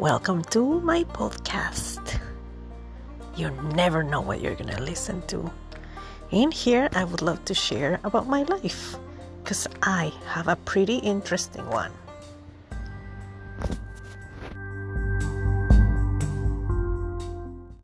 Welcome to my podcast. You never know what you're gonna listen to. In here, I would love to share about my life because I have a pretty interesting one.